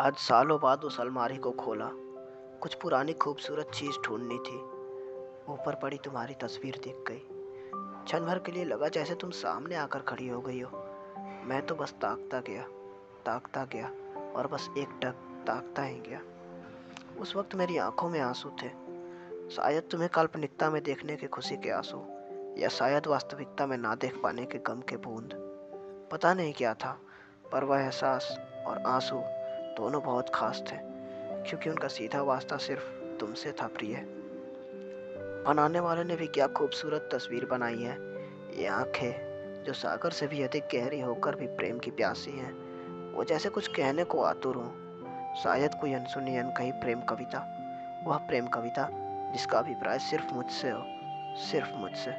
आज सालों बाद उस अलमारी को खोला। कुछ पुरानी खूबसूरत चीज़ ढूंढनी थी। ऊपर पड़ी तुम्हारी तस्वीर दिख गई। क्षण भर के लिए लगा जैसे तुम सामने आकर खड़ी हो गई हो। मैं तो बस ताकता गया ताकता गया और बस एक टक ताकता ही गया। उस वक्त मेरी आँखों में आँसू थे। शायद तुम्हें काल्पनिकता में देखने के खुशी के आँसू या शायद वास्तविकता में ना देख पाने के गम के बूंद। पता नहीं क्या था, पर वह एहसास और आँसू दोनों बहुत खास थे, क्योंकि उनका सीधा वास्ता सिर्फ़ तुमसे था, प्रिय। बनाने वाले ने भी क्या खूबसूरत तस्वीर बनाई है। ये आँखें, जो सागर से भी अधिक गहरी होकर भी प्रेम की प्यासी हैं, वो जैसे कुछ कहने को आतुर हों। शायद कोई अनसुनी अनकही प्रेम कविता, वह प्रेम कविता, जिसका अभिप्राय सिर्फ़ मुझसे हो, सिर्फ़ मुझसे।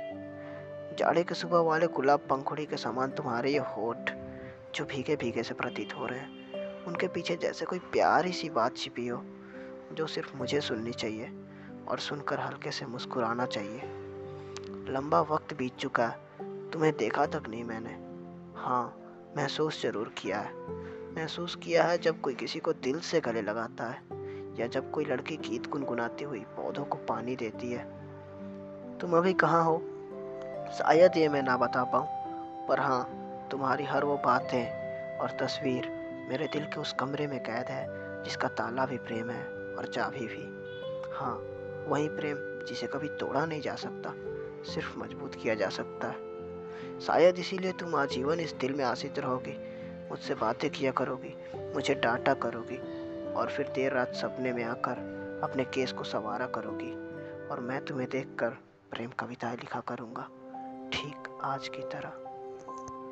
जाड़े के सुबह वाले गुलाब पंखुड़ी के समान तुम्हारे ये होठ, जो भीगे भीगे से प्रतीत हो रहे हैं उनके पीछे जैसे कोई प्यारी सी बात छिपी हो, जो सिर्फ़ मुझे सुननी चाहिए और सुनकर हल्के से मुस्कुराना चाहिए। लंबा वक्त बीत चुका है। तुम्हें देखा तक नहीं मैंने। हाँ महसूस ज़रूर किया है। महसूस किया है जब कोई किसी को दिल से गले लगाता है, या जब कोई लड़की गीत गुनगुनाती हुई पौधों को पानी देती है। तुम अभी कहाँ हो? शायद ये मैं ना बता पाऊँ, पर हाँ तुम्हारी हर वो बातें और तस्वीर मेरे दिल के उस कमरे में कैद है, जिसका ताला भी प्रेम है और चाबी भी। हाँ वही प्रेम जिसे कभी तोड़ा नहीं जा सकता, सिर्फ़ मज़बूत किया जा सकता है। शायद इसीलिए तुम आजीवन इस दिल में आसित रहोगी, मुझसे बातें किया करोगी, मुझे डांटा करोगी, और फिर देर रात सपने में आकर अपने केस को संवारा करोगी, और मैं तुम्हें देखकर प्रेम कविताएँ लिखा करूँगा। ठीक आज की तरह।